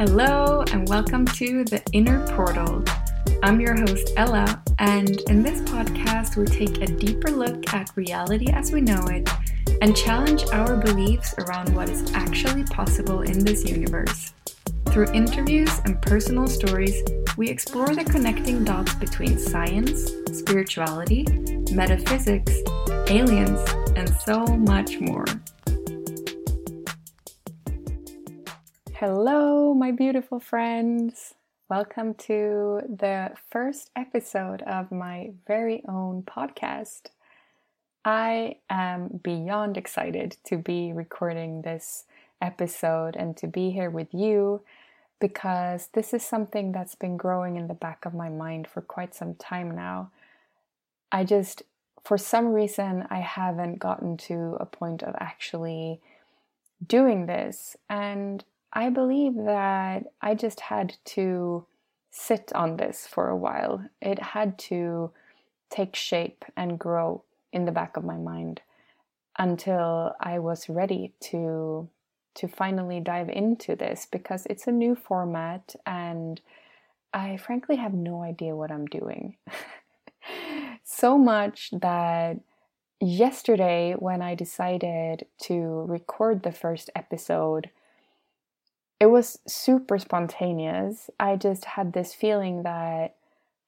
Hello, and welcome to The Inner Portal. I'm your host, Ella, and in this podcast, we take a deeper look at reality as we know it and challenge our beliefs around what is actually possible in this universe. Through interviews and personal stories, we explore the connecting dots between science, spirituality, metaphysics, aliens, and so much more. Hello, my beautiful friends. Welcome to the first episode of my very own podcast. I am beyond excited to be recording this episode and to be here with you because this is something that's been growing in the back of my mind for quite some time now. I just, for some reason, I haven't gotten to a point of actually doing this. And I believe that I just had to sit on this for a while. It had to take shape and grow in the back of my mind until I was ready to to finally dive into this because it's a new format and I frankly have no idea what I'm doing. so much that yesterday when I decided to record the first episode it was super spontaneous. I just had this feeling that,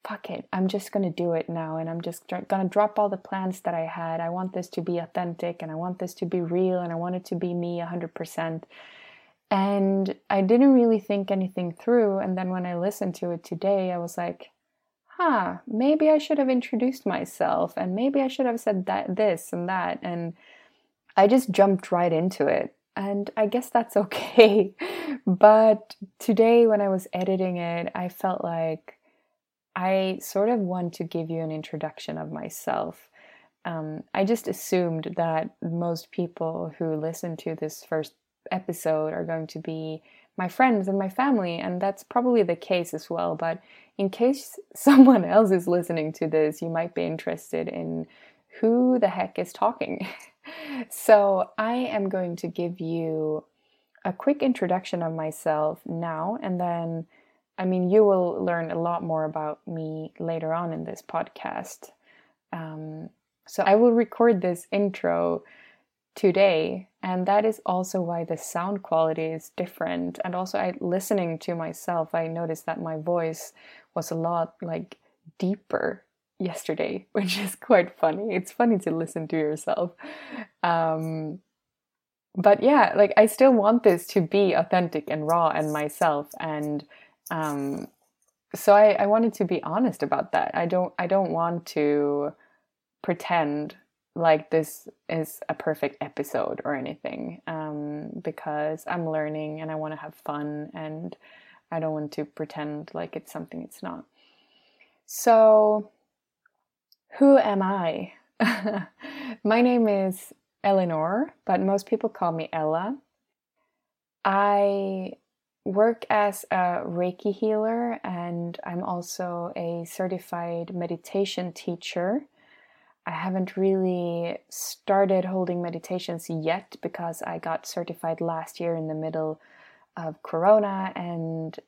fuck it, I'm just gonna do it now and I'm just gonna drop all the plans that I had. I want this to be authentic and I want this to be real and I want it to be me 100%. And I didn't really think anything through. And then when I listened to it today, I was like, huh, maybe I should have introduced myself and maybe I should have said that, this and that. And I just jumped right into it and I guess that's okay. but today, when I was editing it, I felt like I sort of want to give you an introduction of myself. Um, I just assumed that most people who listen to this first episode are going to be my friends and my family, and that's probably the case as well. But in case someone else is listening to this, you might be interested in who the heck is talking. so, I am going to give you a quick introduction of myself now, and then, I mean, you will learn a lot more about me later on in this podcast. Um, so, I will record this intro today, and that is also why the sound quality is different. And also, I listening to myself, I noticed that my voice was a lot like deeper yesterday, which is quite funny. It's funny to listen to yourself. Um, but yeah, like I still want this to be authentic and raw and myself, and um, so I, I wanted to be honest about that. I don't I don't want to pretend like this is a perfect episode or anything um, because I'm learning and I want to have fun and I don't want to pretend like it's something it's not. So who am I? My name is Eleanor, but most people call me Ella. I work as a Reiki healer and I'm also a certified meditation teacher. I haven't really started holding meditations yet because I got certified last year in the middle of Corona and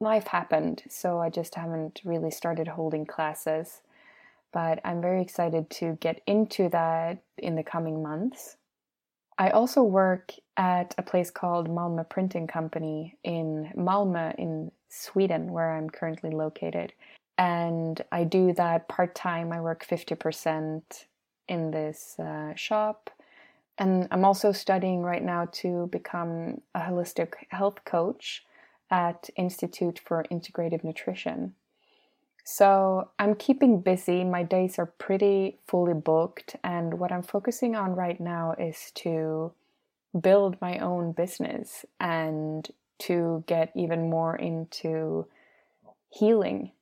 life happened, so I just haven't really started holding classes but I'm very excited to get into that in the coming months. I also work at a place called Malmö Printing Company in Malmö in Sweden, where I'm currently located. And I do that part time. I work 50% in this uh, shop. And I'm also studying right now to become a holistic health coach at Institute for Integrative Nutrition. So I'm keeping busy. My days are pretty fully booked. And what I'm focusing on right now is to build my own business and to get even more into healing.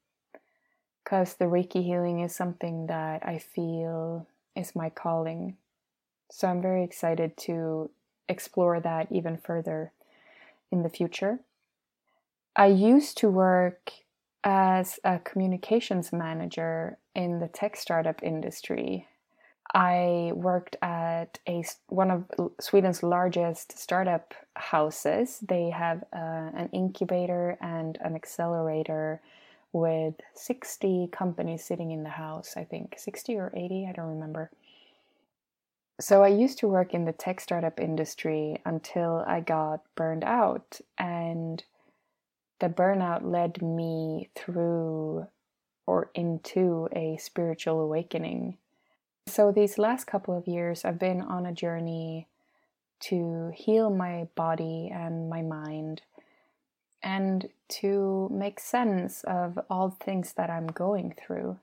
Because the Reiki healing is something that I feel is my calling. So I'm very excited to explore that even further in the future. I used to work as a communications manager in the tech startup industry. I worked at a one of Sweden's largest startup houses. They have uh, an incubator and an accelerator with 60 companies sitting in the house, I think 60 or 80, I don't remember. So I used to work in the tech startup industry until I got burned out and the burnout led me through or into a spiritual awakening. So, these last couple of years, I've been on a journey to heal my body and my mind and to make sense of all things that I'm going through.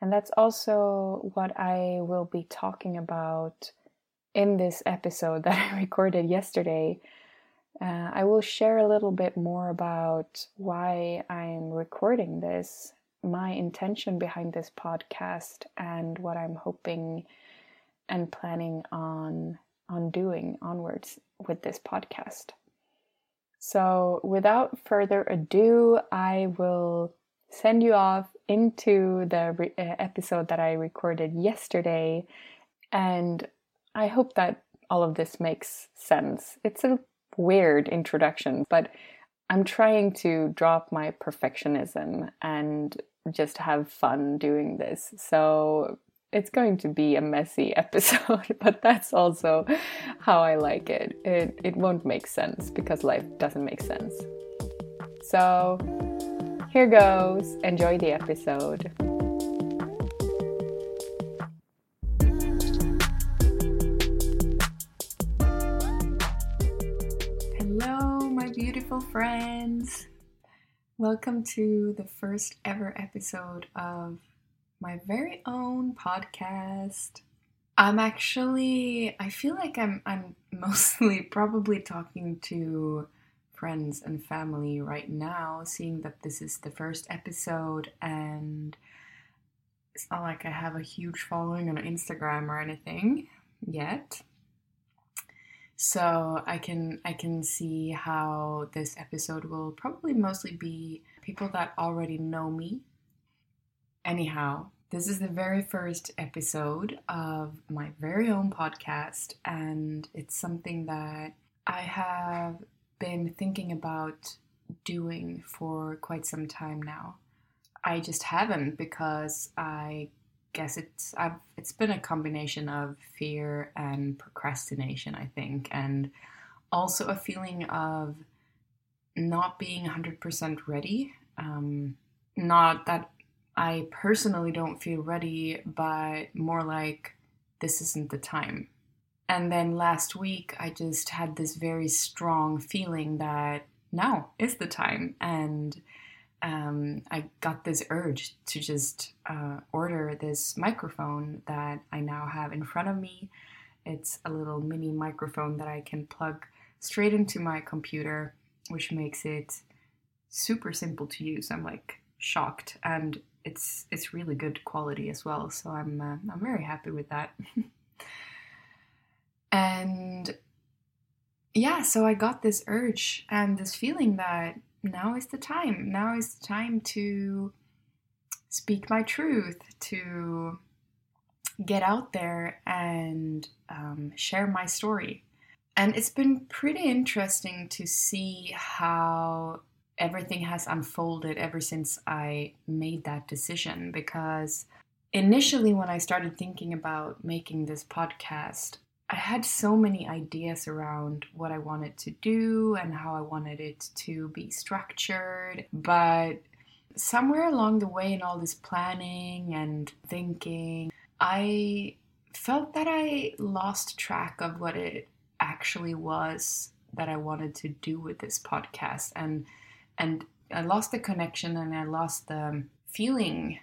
And that's also what I will be talking about in this episode that I recorded yesterday uh, I will share a little bit more about why I'm recording this, my intention behind this podcast, and what I'm hoping and planning on on doing onwards with this podcast. So, without further ado, I will send you off into the re- uh, episode that I recorded yesterday, and I hope that all of this makes sense. It's a weird introduction, but I'm trying to drop my perfectionism and just have fun doing this. So it's going to be a messy episode, but that's also how I like it. It it won't make sense because life doesn't make sense. So here goes. Enjoy the episode. Friends. Welcome to the first ever episode of my very own podcast. I'm actually I feel like I'm I'm mostly probably talking to friends and family right now, seeing that this is the first episode and it's not like I have a huge following on Instagram or anything yet so I can I can see how this episode will probably mostly be people that already know me. Anyhow, this is the very first episode of my very own podcast, and it's something that I have been thinking about doing for quite some time now. I just haven't because I guess it's I've it's been a combination of fear and procrastination, I think, and also a feeling of not being 100% ready. Um, not that I personally don't feel ready, but more like this isn't the time. And then last week, I just had this very strong feeling that now is the time. And um, I got this urge to just uh, order this microphone that I now have in front of me. It's a little mini microphone that I can plug straight into my computer, which makes it super simple to use. I'm like shocked, and it's it's really good quality as well. So I'm uh, I'm very happy with that. and yeah, so I got this urge and this feeling that now is the time. Now is the time to speak my truth, to get out there and um, share my story. And it's been pretty interesting to see how everything has unfolded ever since I made that decision. Because initially, when I started thinking about making this podcast, I had so many ideas around what I wanted to do and how I wanted it to be structured, but somewhere along the way in all this planning and thinking, I felt that I lost track of what it actually was that I wanted to do with this podcast and and I lost the connection and I lost the feeling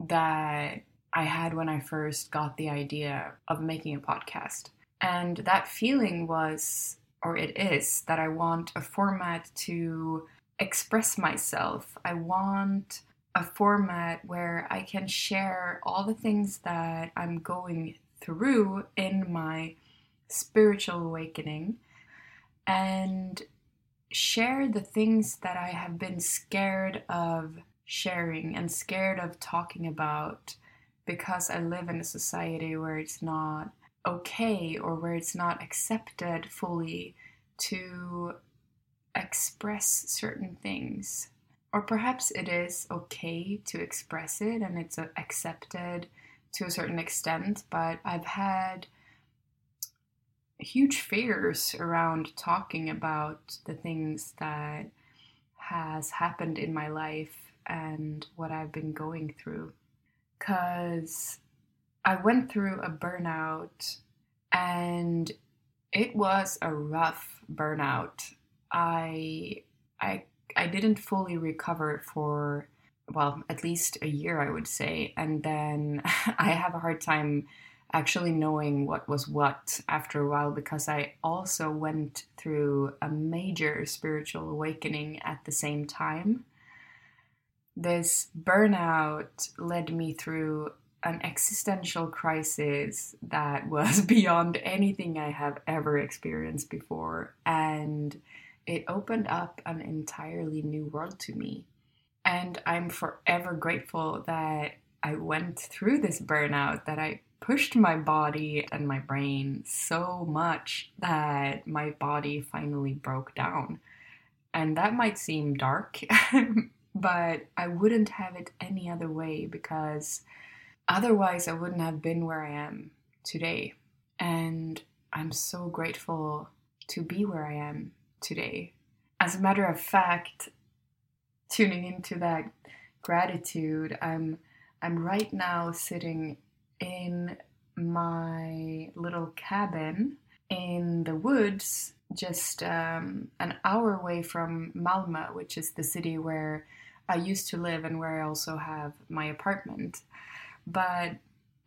that I had when I first got the idea of making a podcast. And that feeling was, or it is, that I want a format to express myself. I want a format where I can share all the things that I'm going through in my spiritual awakening and share the things that I have been scared of sharing and scared of talking about because I live in a society where it's not okay or where it's not accepted fully to express certain things. Or perhaps it is okay to express it and it's accepted to a certain extent, but I've had huge fears around talking about the things that has happened in my life and what I've been going through. Cuz I went through a burnout and it was a rough burnout. I I I didn't fully recover for well, at least a year I would say, and then I have a hard time actually knowing what was what after a while because I also went through a major spiritual awakening at the same time. This burnout led me through an existential crisis that was beyond anything I have ever experienced before, and it opened up an entirely new world to me. And I'm forever grateful that I went through this burnout, that I pushed my body and my brain so much that my body finally broke down. And that might seem dark, but I wouldn't have it any other way because otherwise I wouldn't have been where I am today. And I'm so grateful to be where I am today. As a matter of fact, tuning into that gratitude, I'm I'm right now sitting in my little cabin in the woods, just um, an hour away from Malmö, which is the city where I used to live and where I also have my apartment. But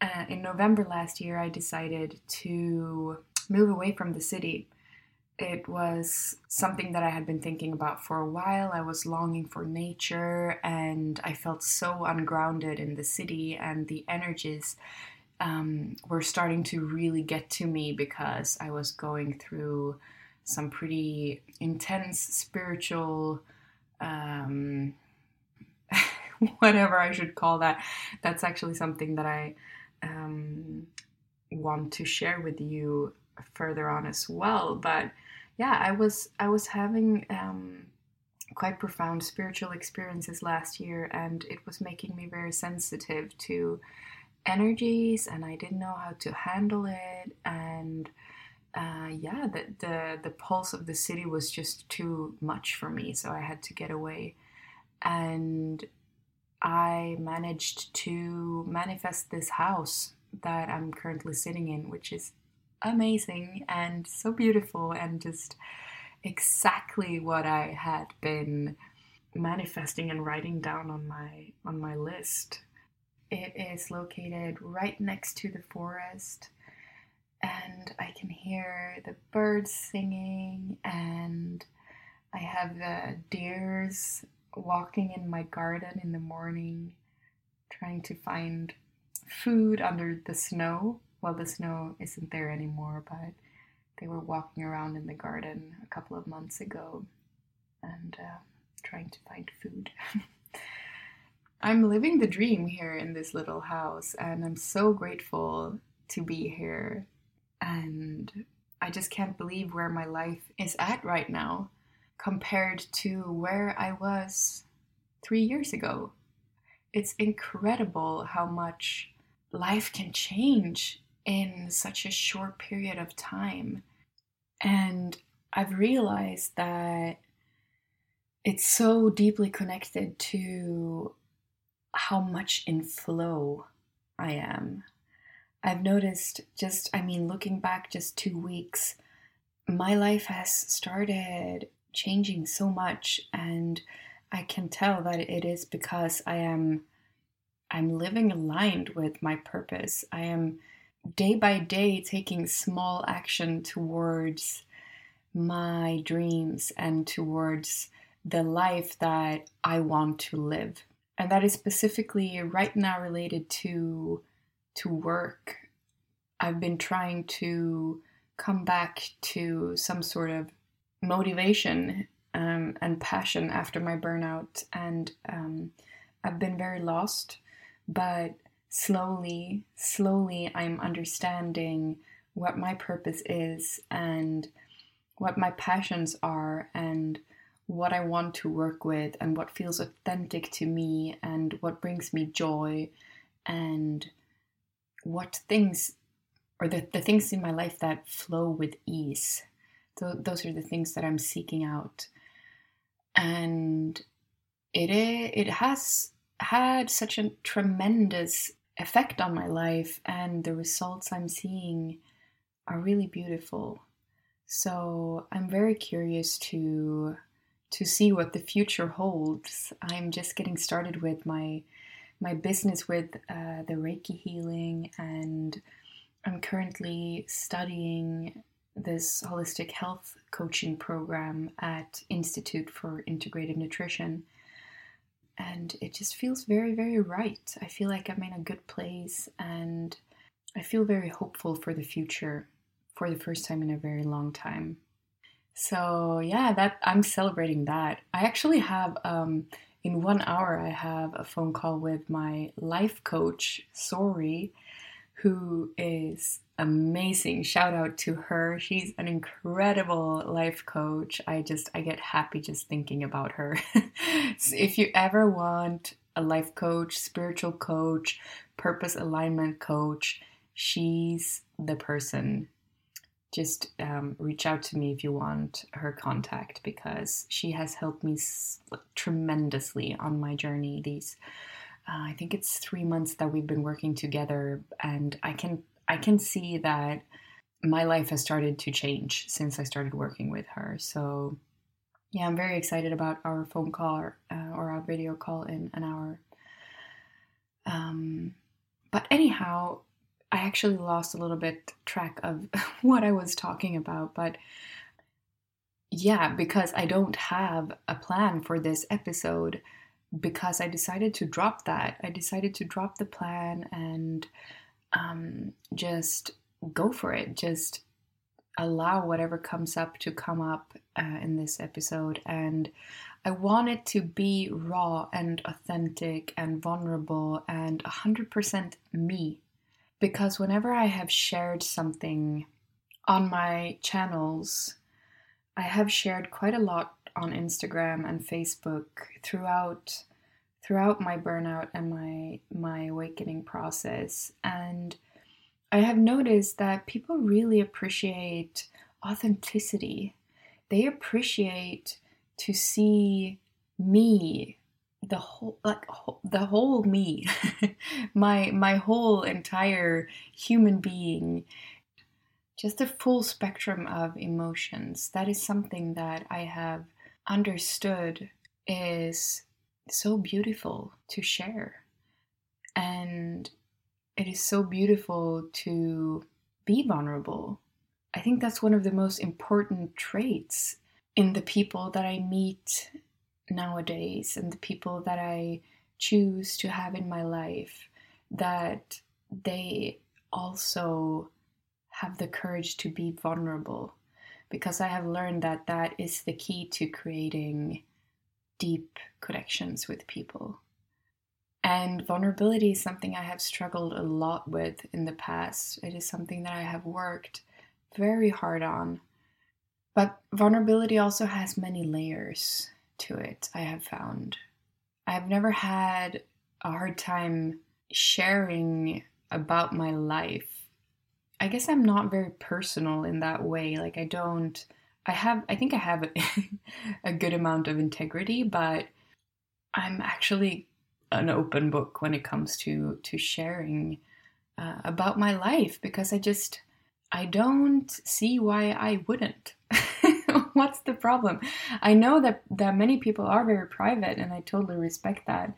uh, in November last year, I decided to move away from the city. It was something that I had been thinking about for a while. I was longing for nature and I felt so ungrounded in the city, and the energies um, were starting to really get to me because I was going through some pretty intense spiritual um, whatever I should call that. That's actually something that I um, want to share with you further on as well. But yeah, I was I was having um, quite profound spiritual experiences last year, and it was making me very sensitive to energies, and I didn't know how to handle it, and. Uh, yeah, the, the the pulse of the city was just too much for me, so I had to get away. And I managed to manifest this house that I'm currently sitting in, which is amazing and so beautiful and just exactly what I had been manifesting and writing down on my on my list. It is located right next to the forest and I can hear the birds singing and I have the deers walking in my garden in the morning, trying to find food under the snow. Well, the snow isn't there anymore, but they were walking around in the garden a couple of months ago and uh, trying to find food. I'm living the dream here in this little house, and I'm so grateful to be here. And I just can't believe where my life is at right now compared to where I was three years ago. It's incredible how much life can change in such a short period of time. And I've realized that it's so deeply connected to how much in flow I am. I've noticed just, I mean, looking back just two weeks, my life has started changing so much and I can tell that it is because I am I'm living aligned with my purpose. I am day by day taking small action towards my dreams and towards the life that I want to live. And that is specifically right now related to to work. I've been trying to come back to some sort of motivation um, and passion after my burnout, and um, I've been very lost. But slowly, slowly, I'm understanding what my purpose is and what my passions are and what I want to work with and what feels authentic to me and what brings me joy and what things or the, the things in my life that flow with ease. So those are the things that I'm seeking out. And it it has had such a tremendous effect on my life and the results I'm seeing are really beautiful. So I'm very curious to to see what the future holds. I'm just getting started with my my business with uh, the Reiki healing, and I'm currently studying this holistic health coaching program at Institute for Integrative Nutrition. And it just feels very, very right. I feel like I'm in a good place and I feel very hopeful for the future for the first time in a very long time. So yeah, that I'm celebrating that. I actually have um, in one hour I have a phone call with my life coach, Sori, who is amazing. Shout out to her. She's an incredible life coach. I just I get happy just thinking about her. so if you ever want a life coach, spiritual coach, purpose alignment coach, she's the person just um, reach out to me if you want her contact because she has helped me tremendously on my journey. These, uh, I think it's three months that we've been working together, and I can I can see that my life has started to change since I started working with her. So, yeah, I'm very excited about our phone call or, uh, or our video call in an hour. Um, but anyhow, I actually lost a little bit track of what I was talking about, but yeah, because I don't have a plan for this episode because I decided to drop that. I decided to drop the plan and um, just go for it. Just allow whatever comes up to come up uh, in this episode. And I want it to be raw and authentic and vulnerable and 100% me because whenever I have shared something on my channels, I have shared quite a lot on Instagram and Facebook throughout throughout my burnout and my my awakening process. And I have noticed that people really appreciate authenticity. They appreciate to see me the whole like the whole me my my whole entire human being. Just a full spectrum of emotions. That is something that i have understood is so beautiful to share. And it is so beautiful to be vulnerable. I think that's one of the most important traits in the people that i meet nowadays and the people that I choose to have in my life that they also have the courage to be vulnerable. Because I have learned that that is the key to creating deep connections with people. And vulnerability is something I have struggled a lot with in the past. It is something that I have worked very hard on. But vulnerability also has many layers to it, I have found. I've never had a hard time sharing about my life. I guess I'm not very personal in that way. Like, I don't, I have, I think I have a good amount of integrity, but I'm actually an open book when it comes to to sharing uh, about my life because I just I don't see why I wouldn't. what's the problem? I know that that many people are very private, and I totally respect that.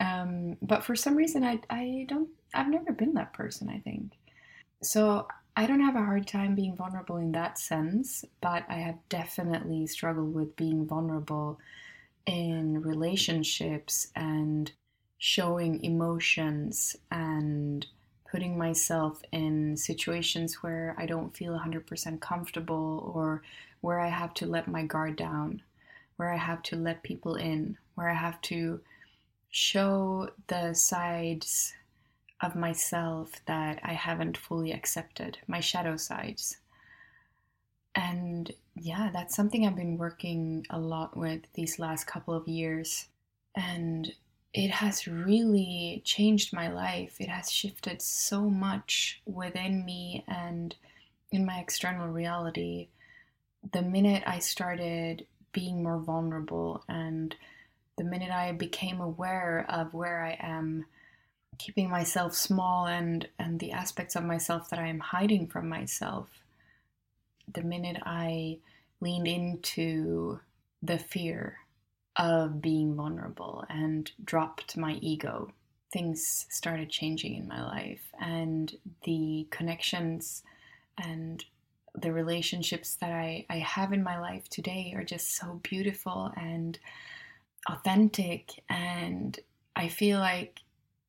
Um, but for some reason, I I don't. I've never been that person. I think so. I don't have a hard time being vulnerable in that sense, but I have definitely struggled with being vulnerable in relationships and showing emotions and putting myself in situations where I don't feel 100% comfortable or where I have to let my guard down, where I have to let people in, where I have to show the sides of myself that I haven't fully accepted, my shadow sides. And yeah, that's something I've been working a lot with these last couple of years. And it has really changed my life. It has shifted so much within me and in my external reality. The minute I started being more vulnerable and the minute I became aware of where I am keeping myself small and and the aspects of myself that I am hiding from myself the minute I leaned into the fear of being vulnerable and dropped my ego things started changing in my life. And the connections and the relationships that I, I have in my life today are just so beautiful and authentic. And I feel like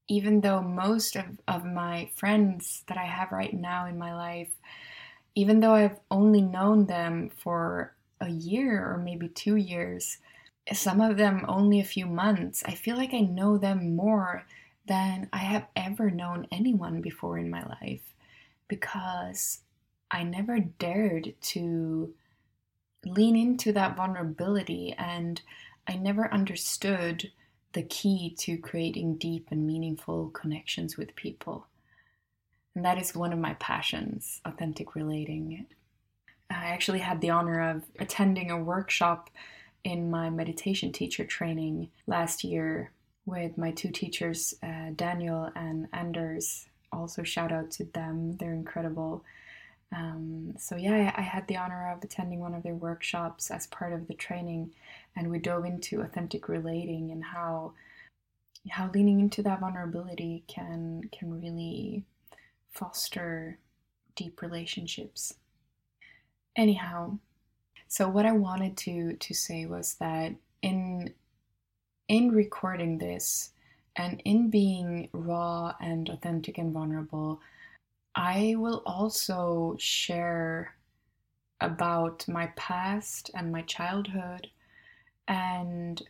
even though most of, of my friends that I have right now in my life, even though I've only known them for a year or maybe two years, some of them only a few months, I feel like I know them more than I have ever known anyone before in my life because I never dared to lean into that vulnerability and I never understood the key to creating deep and meaningful connections with people. And that is one of my passions, authentic relating. I actually had the honor of attending a workshop in my meditation teacher training last year with my two teachers, uh, Daniel and Anders. Also, shout out to them, they're incredible. Um, so, yeah, I had the honor of attending one of their workshops as part of the training, and we dove into authentic relating and how how leaning into that vulnerability can can really foster deep relationships. Anyhow, so what I wanted to to say was that in in recording this and in being raw and authentic and vulnerable, I will also share about my past and my childhood. And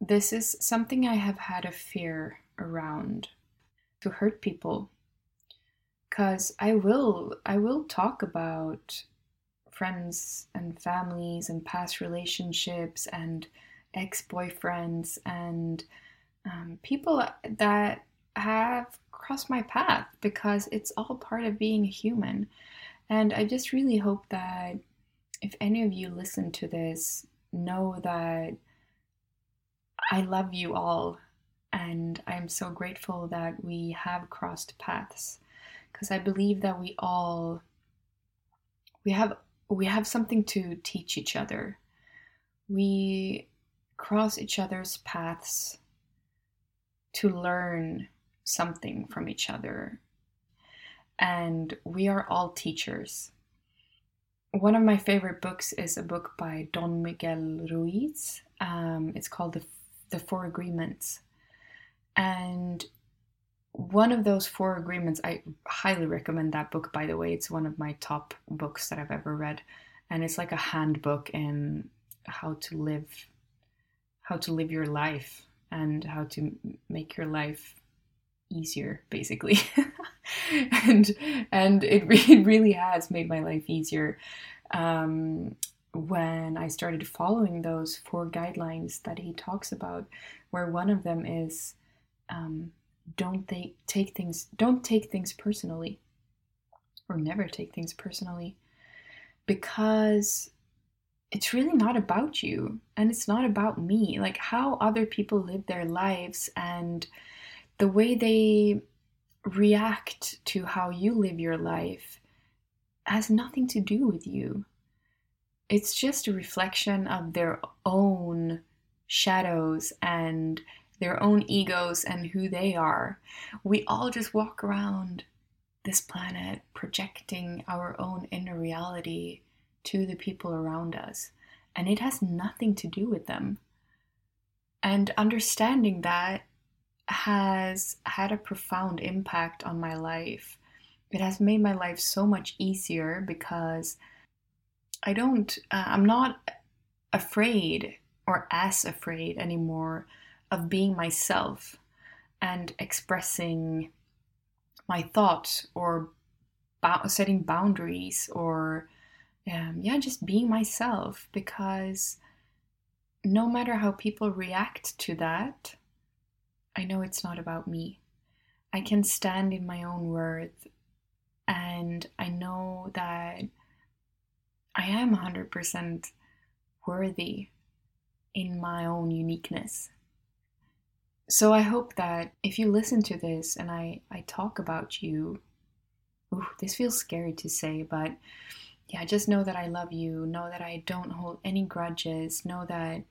this is something I have had a fear around to hurt people. Cause I will I will talk about friends and families and past relationships and ex-boyfriends and um, people that have crossed my path because it's all part of being human. And I just really hope that if any of you listen to this, know that I love you all and I'm so grateful that we have crossed paths because I believe that we all we have we have something to teach each other. We cross each other's paths to learn something from each other. And we are all teachers. One of my favorite books is a book by Don Miguel Ruiz. Um, it's called the, the Four Agreements. And one of those four agreements, I highly recommend that book, by the way. It's one of my top books that I've ever read. And it's like a handbook in how to live how to live your life and how to make your life easier basically. And and it, it really has made my life easier um, when i started following those four guidelines that he talks about where one of them is um, don't they take things don't take things personally or never take things personally because it's really not about you and it's not about me. Like how other people live their lives and the way they react to how you live your life has nothing to do with you. It's just a reflection of their own shadows and their own egos and who they are. We all just walk around this planet projecting our own inner reality to the people around us, and it has nothing to do with them. And understanding that has had a profound impact on my life. It has made my life so much easier because I don't, uh, I'm not afraid or as afraid anymore of being myself and expressing my thoughts or setting boundaries or um, yeah, just being myself because no matter how people react to that, I know it's not about me. I can stand in my own worth and I know that I am 100% worthy in my own uniqueness. So I hope that if you listen to this and I, I talk about you, ooh, this feels scary to say, but yeah, just know that I love you. Know that I don't hold any grudges. Know that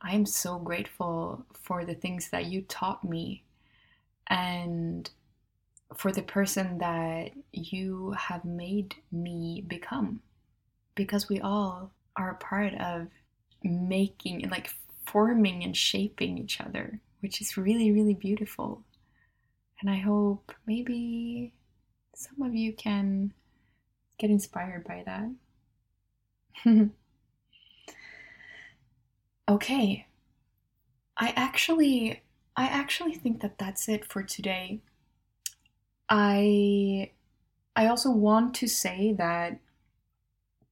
I'm so grateful for the things that you taught me and for the person that you have made me become. Because we all are a part of making, like forming and shaping each other, which is really, really beautiful. And I hope maybe some of you can get inspired by that. okay. I actually I actually think that that's it for today. I I also want to say that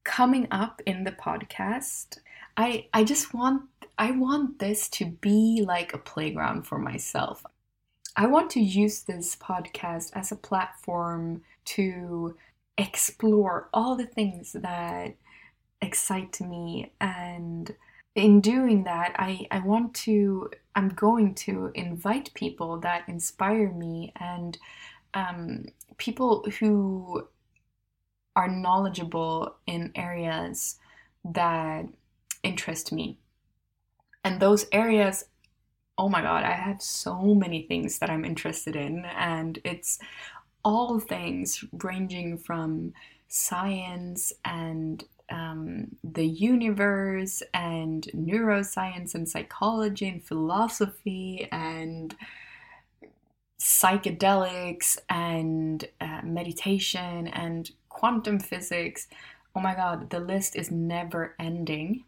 coming up in the podcast, I I just want I want this to be like a playground for myself. I want to use this podcast as a platform to explore all the things that excite me and in doing that i i want to i'm going to invite people that inspire me and um, people who are knowledgeable in areas that interest me. And those areas oh my god i have so many things that i'm interested in and it's all things ranging from science and um, the universe and neuroscience and psychology and philosophy and psychedelics and uh, meditation and quantum physics. Oh my god, the list is never ending.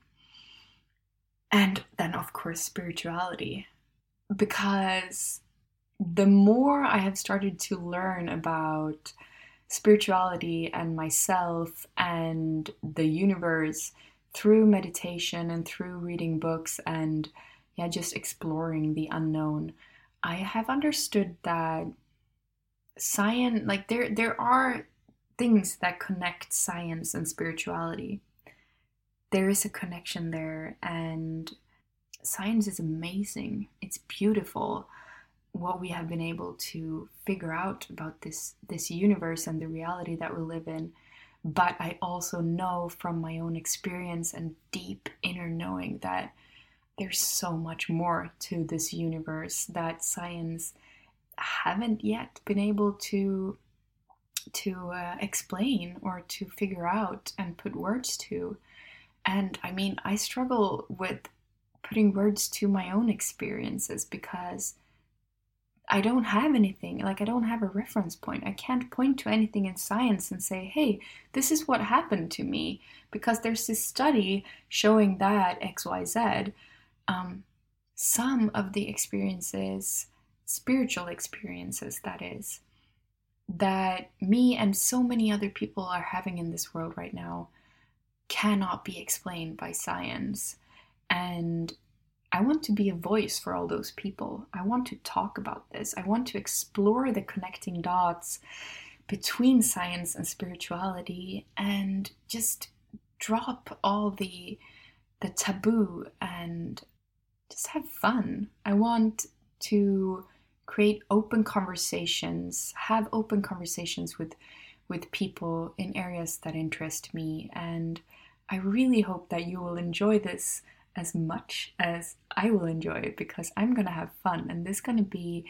And then, of course, spirituality. Because the more I have started to learn about spirituality and myself and the universe through meditation and through reading books and yeah just exploring the unknown. I have understood that science like there there are things that connect science and spirituality. There is a connection there and science is amazing. It's beautiful what we have been able to figure out about this this universe and the reality that we live in but i also know from my own experience and deep inner knowing that there's so much more to this universe that science haven't yet been able to to uh, explain or to figure out and put words to. And i mean i struggle with putting words to my own experiences because I don't have anything, like I don't have a reference point. I can't point to anything in science and say, hey, this is what happened to me, because there's this study showing that XYZ. Um, some of the experiences, spiritual experiences, that is, that me and so many other people are having in this world right now cannot be explained by science. And I want to be a voice for all those people. I want to talk about this. I want to explore the connecting dots between science and spirituality and just drop all the the taboo and just have fun. I want to create open conversations, have open conversations with with people in areas that interest me and I really hope that you will enjoy this as much as I will enjoy it because I'm gonna have fun and this is gonna be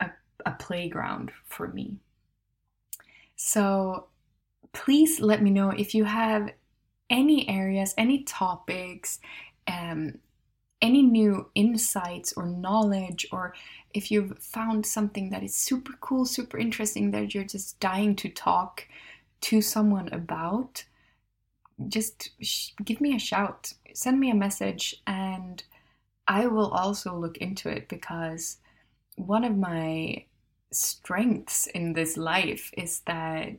a, a playground for me. So please let me know if you have any areas, any topics, um, any new insights or knowledge, or if you've found something that is super cool, super interesting that you're just dying to talk to someone about, just sh- give me a shout, send me a message, and I will also look into it because one of my strengths in this life is that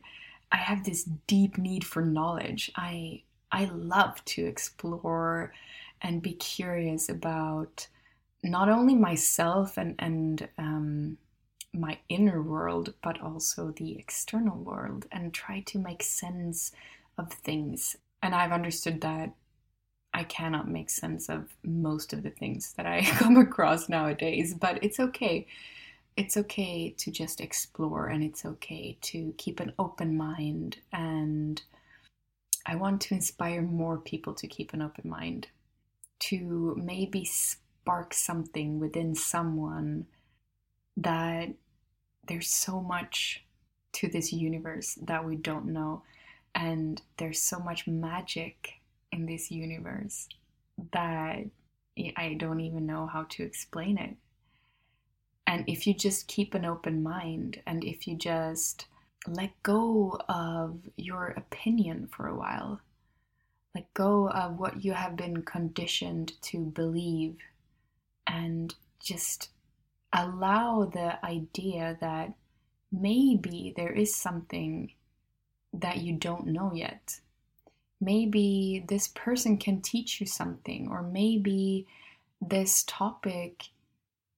I have this deep need for knowledge. I I love to explore and be curious about not only myself and and um, my inner world, but also the external world, and try to make sense of things. And I've understood that I cannot make sense of most of the things that I come across nowadays, but it's okay. It's okay to just explore and it's okay to keep an open mind. And I want to inspire more people to keep an open mind, to maybe spark something within someone that there's so much to this universe that we don't know. And there's so much magic in this universe that I don't even know how to explain it. And if you just keep an open mind and if you just let go of your opinion for a while, let go of what you have been conditioned to believe, and just allow the idea that maybe there is something that you don't know yet maybe this person can teach you something, or maybe this topic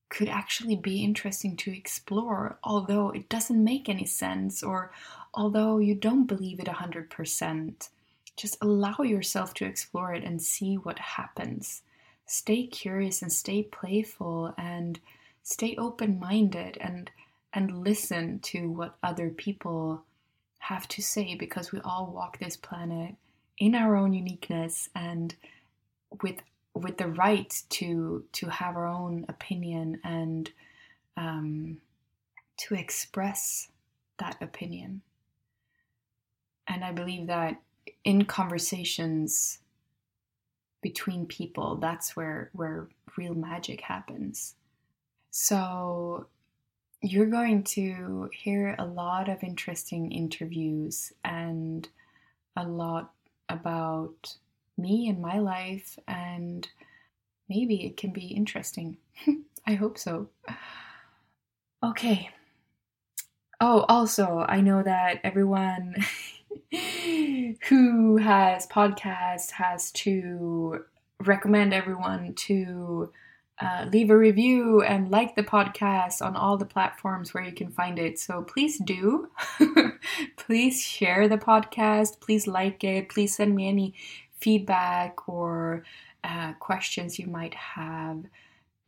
could actually be interesting to explore, although it doesn't make any sense, or although you don't believe it 100%. Just allow yourself to explore it and see what happens. Stay curious and stay playful and stay open minded and, and listen to what other people have to say because we all walk this planet in our own uniqueness and with with the right to to have our own opinion and um, to express that opinion. And I believe that in conversations between people, that's where where real magic happens. So you're going to hear a lot of interesting interviews and a lot about me and my life, and maybe it can be interesting. I hope so. Okay. Oh, also, I know that everyone who has podcasts has to recommend everyone to uh, leave a review and like the podcast on all the platforms where you can find it. So please do. please share the podcast. Please like it. Please send me any feedback or uh, questions you might have.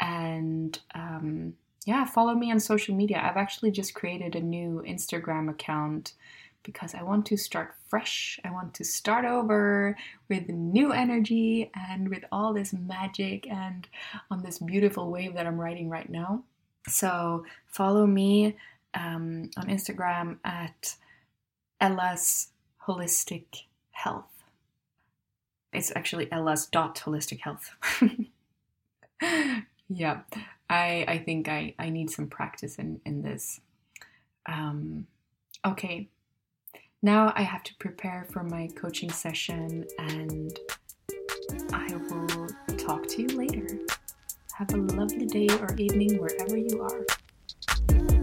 And um, yeah, follow me on social media. I've actually just created a new Instagram account because I want to start fresh. I want to start over with new energy and with all this magic and on this beautiful wave that I'm riding right now. So follow me um, on Instagram at Ella's Holistic Health. It's actually Ella's dot holistic health. yeah, I I think I I need some practice in in this. Um, okay, now I have to prepare for my coaching session and I will talk to you later. Have a lovely day or evening wherever you are.